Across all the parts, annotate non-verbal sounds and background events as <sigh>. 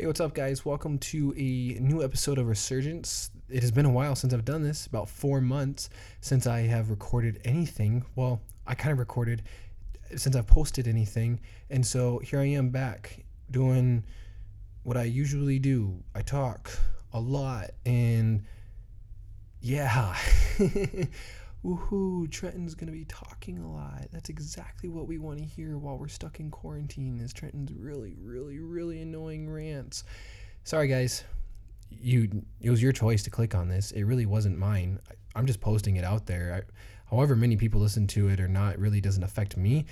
Hey, what's up, guys? Welcome to a new episode of Resurgence. It has been a while since I've done this, about four months since I have recorded anything. Well, I kind of recorded since I've posted anything. And so here I am back doing what I usually do. I talk a lot, and yeah. <laughs> Woohoo, Trenton's gonna be talking a lot. That's exactly what we want to hear while we're stuck in quarantine is Trenton's really, really, really annoying rants. Sorry guys. You it was your choice to click on this. It really wasn't mine. I'm just posting it out there. I, however many people listen to it or not really doesn't affect me.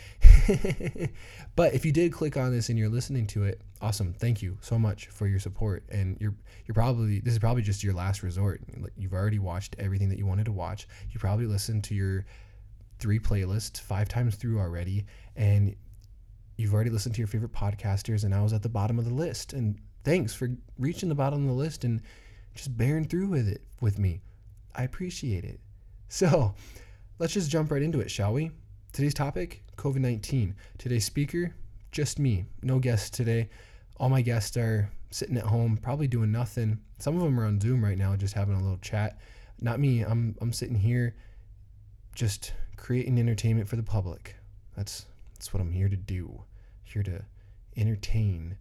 <laughs> but if you did click on this and you're listening to it, awesome. Thank you so much for your support. And you're you're probably this is probably just your last resort. You've already watched everything that you wanted to watch. You probably listened to your three playlists five times through already and you've already listened to your favorite podcasters and I was at the bottom of the list. And thanks for reaching the bottom of the list and just bearing through with it with me. I appreciate it. <laughs> So, let's just jump right into it, shall we? Today's topic COVID 19. Today's speaker, just me. No guests today. All my guests are sitting at home, probably doing nothing. Some of them are on Zoom right now, just having a little chat. Not me. I'm, I'm sitting here just creating entertainment for the public. That's, that's what I'm here to do. Here to entertain.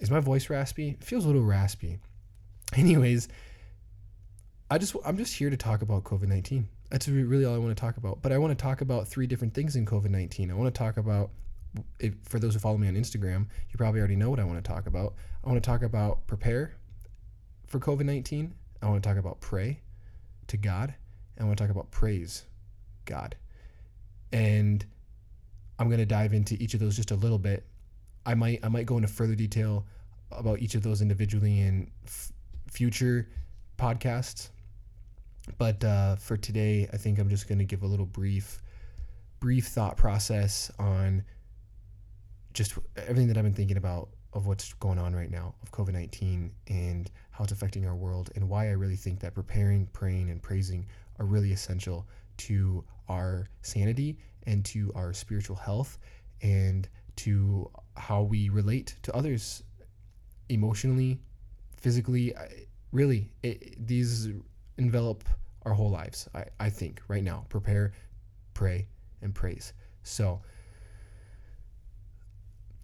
Is my voice raspy? It feels a little raspy. <laughs> Anyways, I just I'm just here to talk about COVID nineteen. That's really all I want to talk about. But I want to talk about three different things in COVID nineteen. I want to talk about if, for those who follow me on Instagram, you probably already know what I want to talk about. I want to talk about prepare for COVID nineteen. I want to talk about pray to God. And I want to talk about praise God. And I'm going to dive into each of those just a little bit. I might I might go into further detail about each of those individually in f- future podcasts but uh, for today, I think I'm just going to give a little brief, brief thought process on just everything that I've been thinking about of what's going on right now of COVID 19 and how it's affecting our world, and why I really think that preparing, praying, and praising are really essential to our sanity and to our spiritual health and to how we relate to others emotionally, physically. Really, it, these envelop our whole lives, I, I think, right now. Prepare, pray, and praise. So,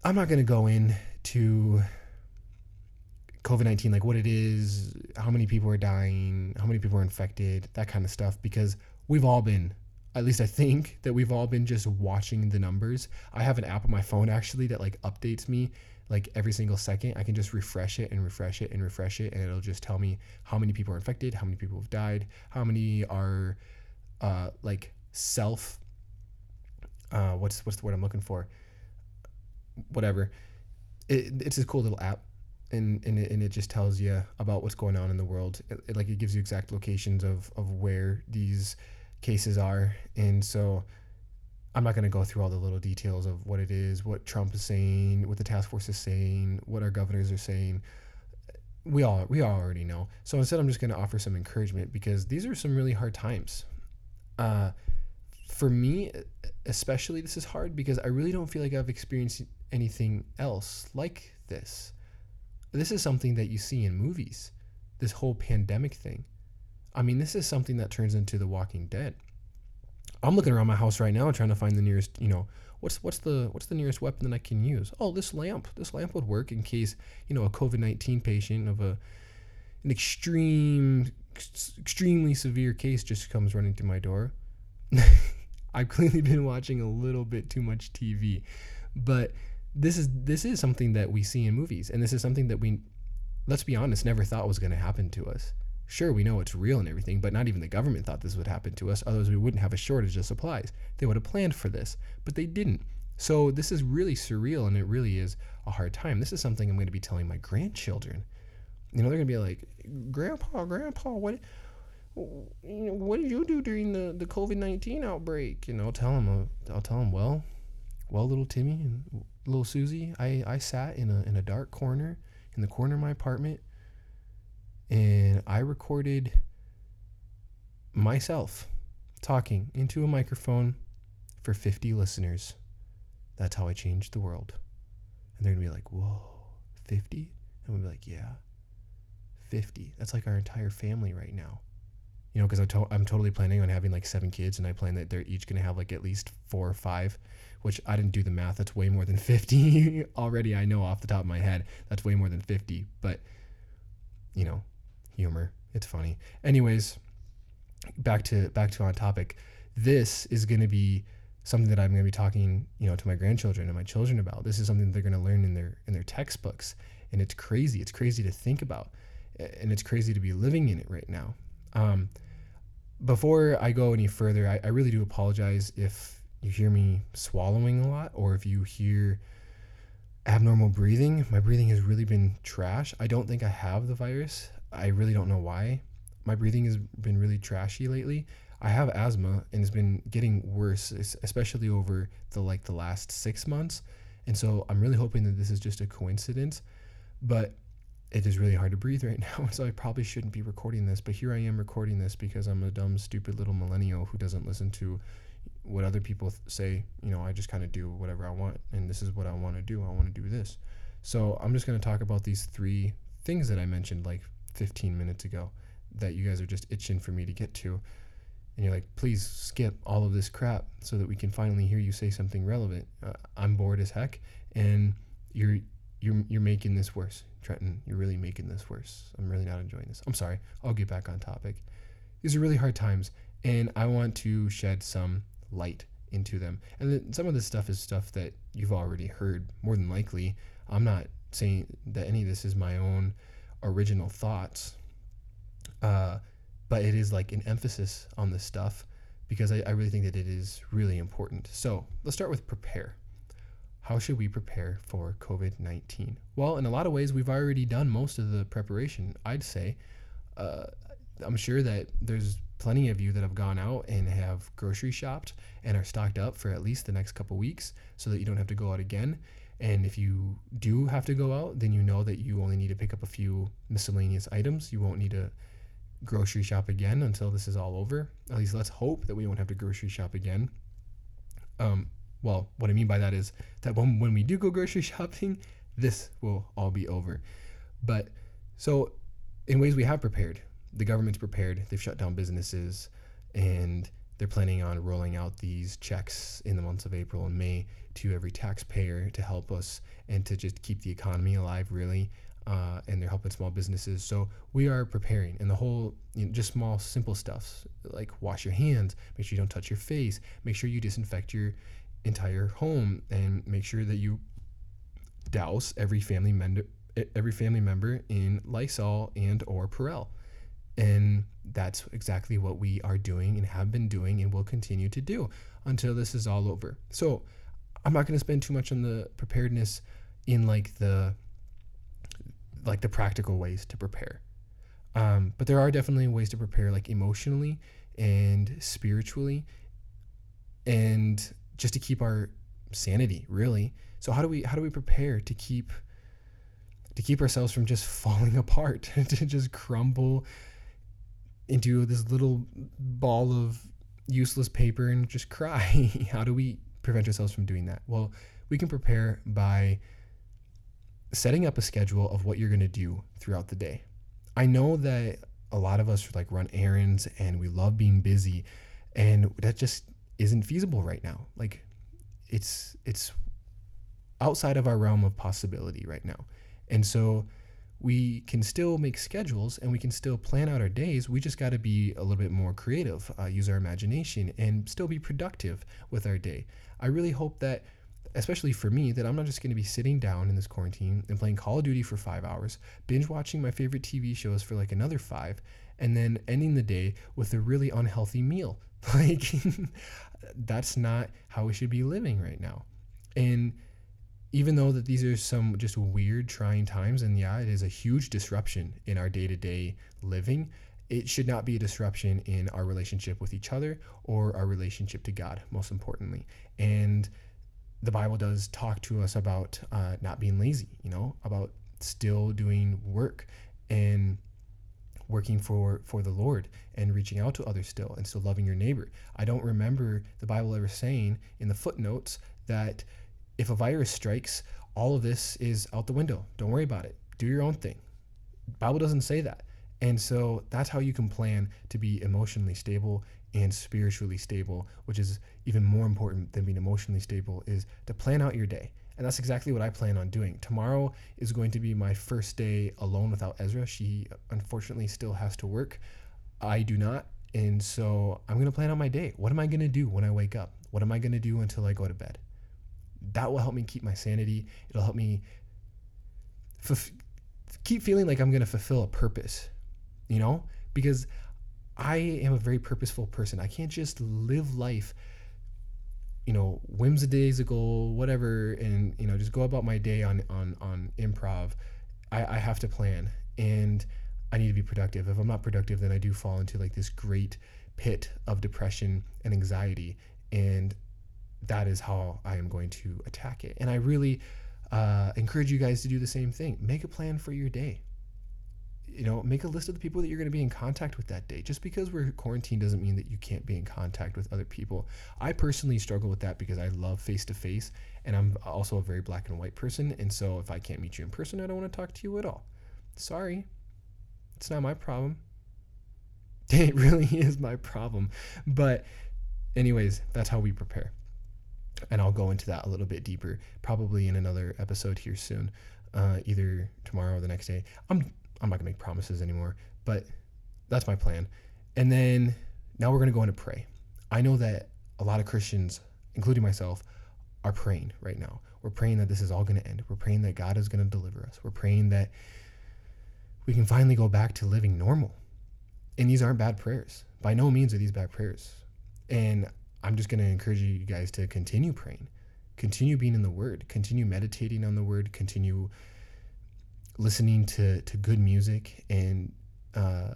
I'm not going to go into COVID 19, like what it is, how many people are dying, how many people are infected, that kind of stuff, because we've all been, at least I think, that we've all been just watching the numbers. I have an app on my phone actually that like updates me like every single second. I can just refresh it and refresh it and refresh it, and it'll just tell me how many people are infected, how many people have died, how many are uh, like self. Uh, what's what's the word I'm looking for? Whatever. It, it's a cool little app, and and it, and it just tells you about what's going on in the world. It, it, like it gives you exact locations of of where these cases are, and so I'm not going to go through all the little details of what it is, what Trump is saying, what the task force is saying, what our governors are saying. We all we all already know. So instead, I'm just going to offer some encouragement because these are some really hard times. Uh, for me, especially, this is hard because I really don't feel like I've experienced anything else like this. This is something that you see in movies. This whole pandemic thing. I mean, this is something that turns into The Walking Dead I'm looking around my house right now trying to find the nearest, you know, what's what's the what's the nearest weapon that I can use? Oh, this lamp. This lamp would work in case, you know, a COVID-19 patient of a an extreme extremely severe case just comes running through my door. <laughs> I've clearly been watching a little bit too much TV, but this is this is something that we see in movies and this is something that we let's be honest never thought was going to happen to us Sure, we know it's real and everything, but not even the government thought this would happen to us, otherwise, we wouldn't have a shortage of supplies. They would have planned for this, but they didn't. So, this is really surreal and it really is a hard time. This is something I'm going to be telling my grandchildren. You know, they're going to be like, Grandpa, Grandpa, what, what did you do during the, the COVID 19 outbreak? And I'll tell them, uh, I'll tell them, well, well, little Timmy and little Susie, I, I sat in a, in a dark corner in the corner of my apartment and I recorded myself talking into a microphone for 50 listeners. That's how I changed the world. And they're going to be like, whoa, 50? And we'll be like, yeah, 50. That's like our entire family right now. You know, because to- I'm totally planning on having like seven kids, and I plan that they're each going to have like at least four or five, which I didn't do the math. That's way more than <laughs> 50 already. I know off the top of my head. That's way more than 50. But, you know, humor. It's funny. Anyways, back to back to on topic. This is going to be something that I'm going to be talking, you know, to my grandchildren and my children about. This is something they're going to learn in their in their textbooks, and it's crazy. It's crazy to think about, and it's crazy to be living in it right now. Um, before I go any further, I, I really do apologize if you hear me swallowing a lot, or if you hear abnormal breathing. My breathing has really been trash. I don't think I have the virus. I really don't know why. My breathing has been really trashy lately. I have asthma and it's been getting worse, especially over the like the last six months. And so I'm really hoping that this is just a coincidence. But it is really hard to breathe <laughs> right now. So I probably shouldn't be recording this. But here I am recording this because I'm a dumb, stupid little millennial who doesn't listen to what other people th- say. You know, I just kind of do whatever I want. And this is what I want to do. I want to do this. So I'm just going to talk about these three things that I mentioned like 15 minutes ago that you guys are just itching for me to get to and you're like, please skip all of this crap so that we can finally hear you say something relevant. Uh, I'm bored as heck, and you're you're you're making this worse, Trenton. You're really making this worse. I'm really not enjoying this. I'm sorry. I'll get back on topic. These are really hard times, and I want to shed some light into them. And some of this stuff is stuff that you've already heard. More than likely, I'm not saying that any of this is my own original thoughts. Uh, but it is like an emphasis on this stuff because I, I really think that it is really important. So let's start with prepare. How should we prepare for COVID 19? Well, in a lot of ways, we've already done most of the preparation, I'd say. Uh, I'm sure that there's plenty of you that have gone out and have grocery shopped and are stocked up for at least the next couple weeks so that you don't have to go out again. And if you do have to go out, then you know that you only need to pick up a few miscellaneous items. You won't need to grocery shop again until this is all over. At least let's hope that we won't have to grocery shop again. Um, well, what I mean by that is that when, when we do go grocery <laughs> shopping, this will all be over. But so, in ways we have prepared, the government's prepared, they've shut down businesses, and they're planning on rolling out these checks in the months of April and May to every taxpayer to help us and to just keep the economy alive, really uh, and they're helping small businesses. So we are preparing, and the whole you know, just small, simple stuff like wash your hands, make sure you don't touch your face, make sure you disinfect your entire home, and make sure that you douse every family member every family member in Lysol and or Purell. And that's exactly what we are doing and have been doing and will continue to do until this is all over. So I'm not going to spend too much on the preparedness in like the like the practical ways to prepare. Um, but there are definitely ways to prepare, like emotionally and spiritually, and just to keep our sanity, really. So how do we how do we prepare to keep to keep ourselves from just <laughs> falling apart, <laughs> to just crumble into this little ball of useless paper and just cry? <laughs> how do we prevent ourselves from doing that? Well, we can prepare by setting up a schedule of what you're going to do throughout the day. I know that a lot of us like run errands and we love being busy and that just isn't feasible right now. Like it's it's outside of our realm of possibility right now. And so we can still make schedules and we can still plan out our days. We just got to be a little bit more creative, uh, use our imagination, and still be productive with our day. I really hope that especially for me, that I'm not just going to be sitting down in this quarantine and playing Call of Duty for five hours, binge watching my favorite TV shows for like another five, and then ending the day with a really unhealthy meal. <laughs> Like, <laughs> that's not how we should be living right now. And even though that these are some just weird, trying times, and yeah, it is a huge disruption in our day to day living, it should not be a disruption in our relationship with each other or our relationship to God, most importantly. And the Bible does talk to us about uh, not being lazy, you know, about still doing work and working for for the Lord and reaching out to others still and still loving your neighbor. I don't remember the Bible ever saying in the footnotes that if a virus strikes, all of this is out the window. Don't worry about it. do your own thing. Bible doesn't say that. And so that's how you can plan to be emotionally stable and spiritually stable, which is even more important than being emotionally stable is to plan out your day. And that's exactly what I plan on doing. Tomorrow is going to be my first day alone without Ezra. She unfortunately still has to work. I do not. And so I'm going to plan out my day. What am I going to do when I wake up? What am I going to do until I go to bed? That will help me keep my sanity. It'll help me f- keep feeling like I'm going to fulfill a purpose, you know? Because I am a very purposeful person. I can't just live life, you know, whimsidaisical, whatever, and you know, just go about my day on on on improv. I, I have to plan, and I need to be productive. If I'm not productive, then I do fall into like this great pit of depression and anxiety, and that is how I am going to attack it. And I really uh, encourage you guys to do the same thing. Make a plan for your day you know, make a list of the people that you're going to be in contact with that day. Just because we're quarantined doesn't mean that you can't be in contact with other people. I personally struggle with that because I love face to face and I'm also a very black and white person. And so if I can't meet you in person, I don't want to talk to you at all. Sorry. It's not my problem. <laughs> It really is my problem. But, anyways, that's how we prepare. And I'll go into that a little bit deeper, probably in another episode here soon, uh, either tomorrow or the next day. I'm I'm not gonna make promises anymore, but that's my plan. And then now we're gonna go into pray. I know that a lot of Christians, including myself, are praying right now. We're praying that this is all gonna end. We're praying that God is gonna deliver us. We're praying that we can finally go back to living normal. And these aren't bad prayers. By no means are these bad prayers. And I'm just going to encourage you guys to continue praying, continue being in the Word, continue meditating on the Word, continue listening to, to good music and uh,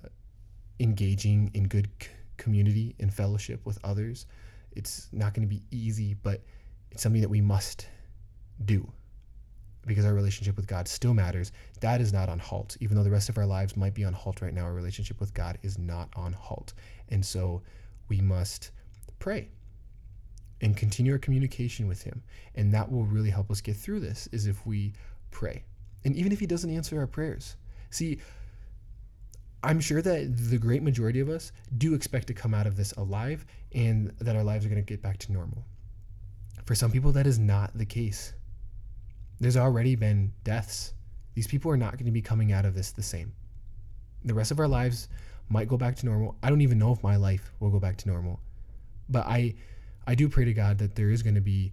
engaging in good c- community and fellowship with others. It's not going to be easy, but it's something that we must do because our relationship with God still matters. That is not on halt. Even though the rest of our lives might be on halt right now, our relationship with God is not on halt. And so we must pray and continue our communication with him. And that will really help us get through this is if we pray. And even if he doesn't answer our prayers. See, I'm sure that the great majority of us do expect to come out of this alive and that our lives are going to get back to normal. For some people, that is not the case. There's already been deaths. These people are not going to be coming out of this the same. The rest of our lives might go back to normal. I don't even know if my life will go back to normal. But I I do pray to God that there is going to be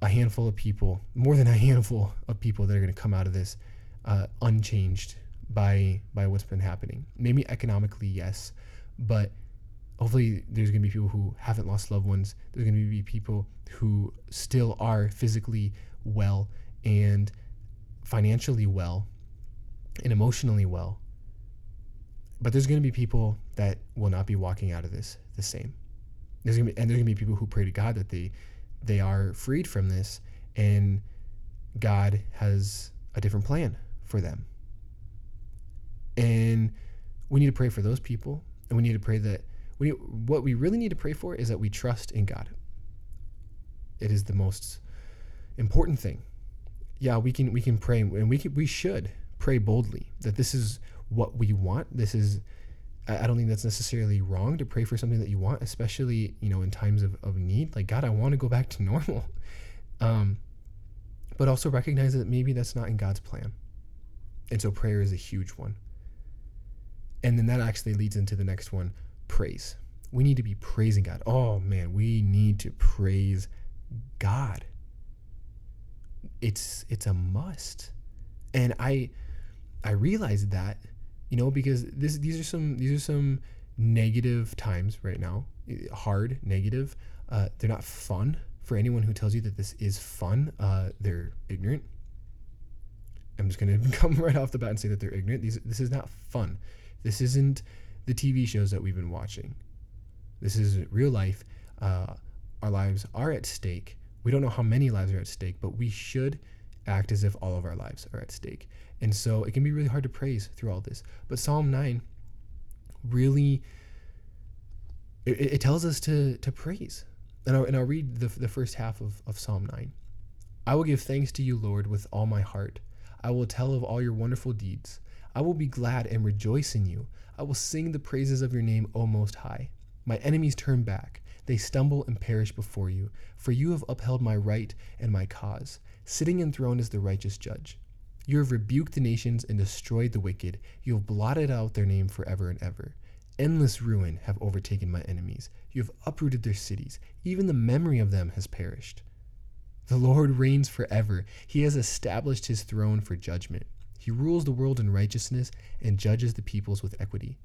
a handful of people, more than a handful of people that are going to come out of this uh, unchanged by by what's been happening. Maybe economically, yes, but hopefully there's going to be people who haven't lost loved ones. There's going to be people who still are physically well and financially well and emotionally well. But there's going to be people that will not be walking out of this the same. There's gonna be, and there's to be people who pray to God that they they are freed from this and God has a different plan for them. And we need to pray for those people and we need to pray that we what we really need to pray for is that we trust in God. It is the most important thing. Yeah, we can we can pray and we can, we should pray boldly that this is what we want. This is I don't think that's necessarily wrong to pray for something that you want, especially you know in times of, of need. Like God, I want to go back to <laughs> normal, um, but also recognize that maybe that's not in God's plan, and so prayer is a huge one. And then that actually leads into the next one: praise. We need to be praising God. Oh man, we need to praise God. It's it's a must, and I I realized that you know, because this these are some these are some negative times right now, hard, negative. Uh, they're not fun for anyone who tells you that this is fun. Uh, they're ignorant. I'm just gonna <laughs> come right off the bat and say that they're ignorant. These this is not fun. This isn't the TV shows that we've been watching. This is real life. Uh, our lives are at stake. We don't know how many lives are at stake, but we should act as if all of our lives are at stake. And so it can be really hard to praise through all this. But Psalm 9 really it, it tells us to to praise. And I'll, and I'll read the, the first half of, of Psalm 9. I will give thanks to you, Lord, with all my heart. I will tell of all your wonderful deeds. I will be glad and rejoice in you. I will sing the praises of your name, O Most High. My enemies turn back. They stumble and perish before you. For you have upheld my right and my cause, sitting enthroned as the righteous judge. You have rebuked the nations and destroyed the wicked. You have blotted out their name forever and ever. Endless ruin have overtaken my enemies. You have uprooted their cities. Even the memory of them has perished. The Lord <laughs> reigns forever. He has established his throne for judgment. He rules the world in righteousness and judges the peoples with equity.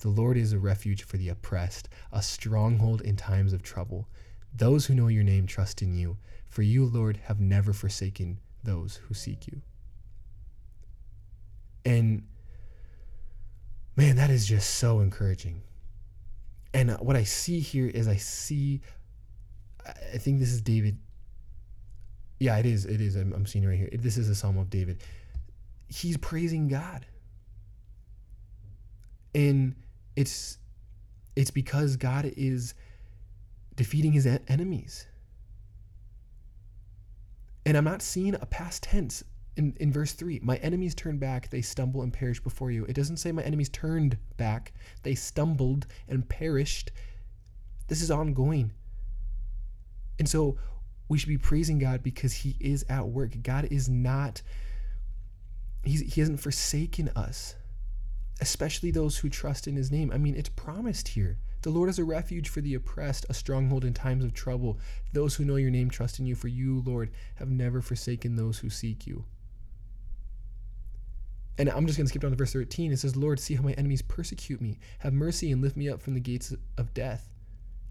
The Lord is a refuge for the oppressed, a stronghold in times of trouble. Those who know your name trust in you, for you, Lord, have never forsaken those who seek you. And man, that is just so encouraging. And what I see here is I see, I think this is David. Yeah, it is. It is. I'm, I'm seeing right here. This is a Psalm of David. He's praising God. And it's it's because God is defeating his enemies. And I'm not seeing a past tense in, in verse 3 my enemies turn back they stumble and perish before you. It doesn't say my enemies turned back they stumbled and perished. This is ongoing. And so we should be praising god because he is at work. God is not he's, he hasn't forsaken us especially those who trust in his name i mean it's promised here the Lord is a refuge for the oppressed, a stronghold in times of trouble. Those who know your name trust in you, for you, Lord, have never forsaken those who seek you. And I'm just going to skip down to verse 13. It says, Lord, see how my enemies persecute me. Have mercy and lift me up from the gates of death,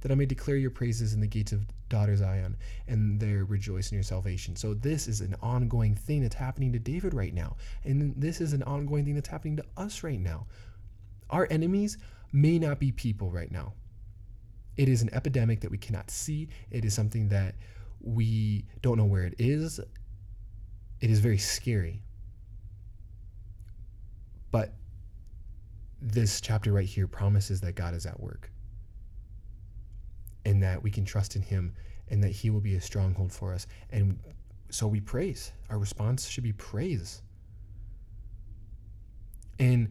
that I may declare your praises in the gates of daughter Zion, and there rejoice in your salvation. So this is an ongoing thing that's happening to David right now. And this is an ongoing thing that's happening to us right now. Our enemies may not be people right now. It is an epidemic that we cannot see. It is something that we don't know where it is. It is very scary. But this chapter right here promises that God is at work and that we can trust in Him and that He will be a stronghold for us. And so we praise. Our response should be praise. And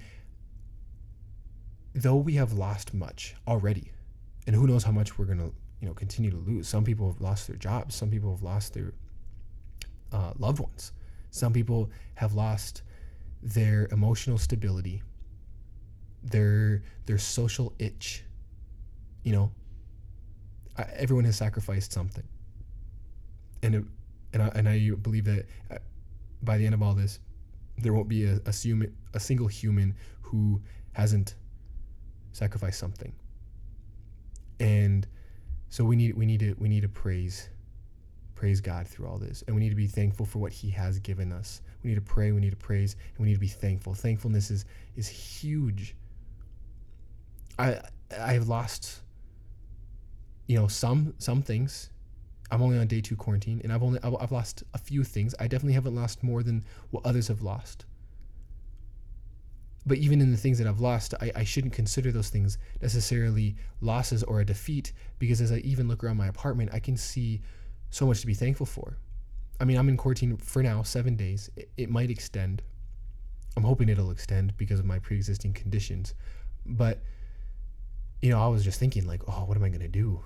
though we have lost much already, and who knows how much we're going to you know continue to lose. Some people have lost their jobs. Some people have lost their uh, loved ones. Some people have lost their emotional stability, their their social itch. You know, Everyone has sacrificed something, and it, and I, and I believe that uh, by the end of all this, there won't be a, a, human, a single human who hasn't sacrificed something. And so we need we need to we need to praise praise God through all this. And we need to be thankful for what He has given us. We need to pray, we need to praise, and we need to be thankful. Thankfulness is is huge. I I've lost you know some some things. I'm only on day two quarantine, and I've only I've lost a few things. I definitely haven't lost more than what others have lost. But even in the things that I've lost, I, I shouldn't consider those things necessarily losses or a defeat because as I even look around my apartment, I can see so much to be thankful for. I mean, I'm in quarantine for now, seven days. It, it might extend. I'm hoping it'll extend because of my pre existing conditions. But, you know, I was just thinking, like, oh, what am I going to do?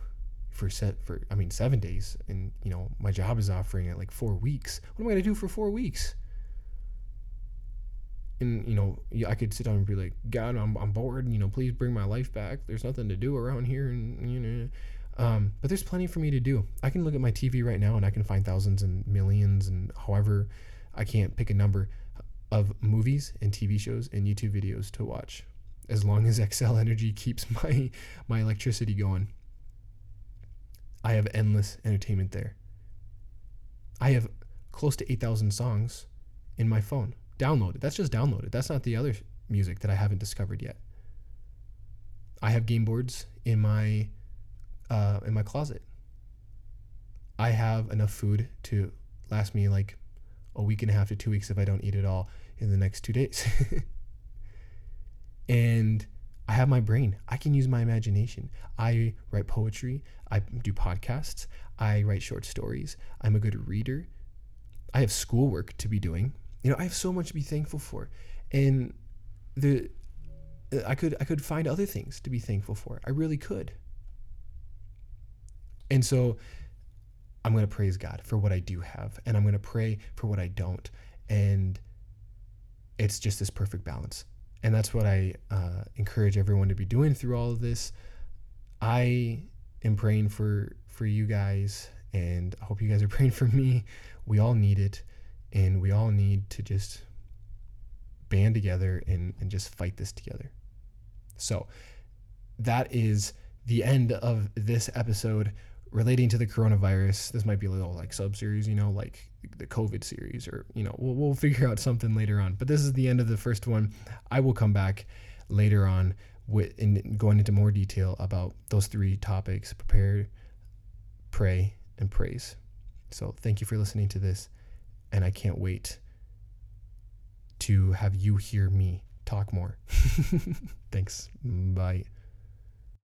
For set for I mean seven days and you know my job is offering it like four weeks. What am I gonna do for four weeks? And you know I could sit down and be like, God, I'm I'm bored. You know, please bring my life back. There's nothing to do around here, and you know, um, but there's plenty for me to do. I can look at my TV right now and I can find thousands and millions and however I can't pick a number of movies and TV shows and YouTube videos to watch as long as <laughs> Xcel Energy keeps my my electricity going. I have endless entertainment there. I have close to 8,000 songs in my phone downloaded. That's just downloaded. That's not the other music that I haven't discovered yet. I have game boards in my uh, in my closet. I have enough food to last me like a week and a half to two weeks if I don't eat it all in the next two days. <laughs> and I have my brain. I can use my imagination. I write poetry. I do podcasts. I write short stories. I'm a good reader. I have schoolwork to be doing. you know, I have so much to be thankful for, and the uh, I could I could find other things to be thankful for. I really could. And so I'm going to praise God for what I do have, and I'm going to pray for what I don't. And it's just this perfect balance. And that's what I uh, encourage everyone to be doing through all of this. I am praying for for you guys, and I hope you guys are <laughs> praying for me. We all need it, and we all need to just band together and, and just fight this together. So that is the end of this episode relating to the coronavirus. This might be a little like sub series, you know, like the COVID series, or you know, we'll, we'll figure out something later on. But this is the end of the first one. I will come back later on with in going into more detail about those three topics: prepare, pray, and praise. So thank you for listening to this, and I can't wait to have you hear me talk more. <laughs> Thanks. Bye.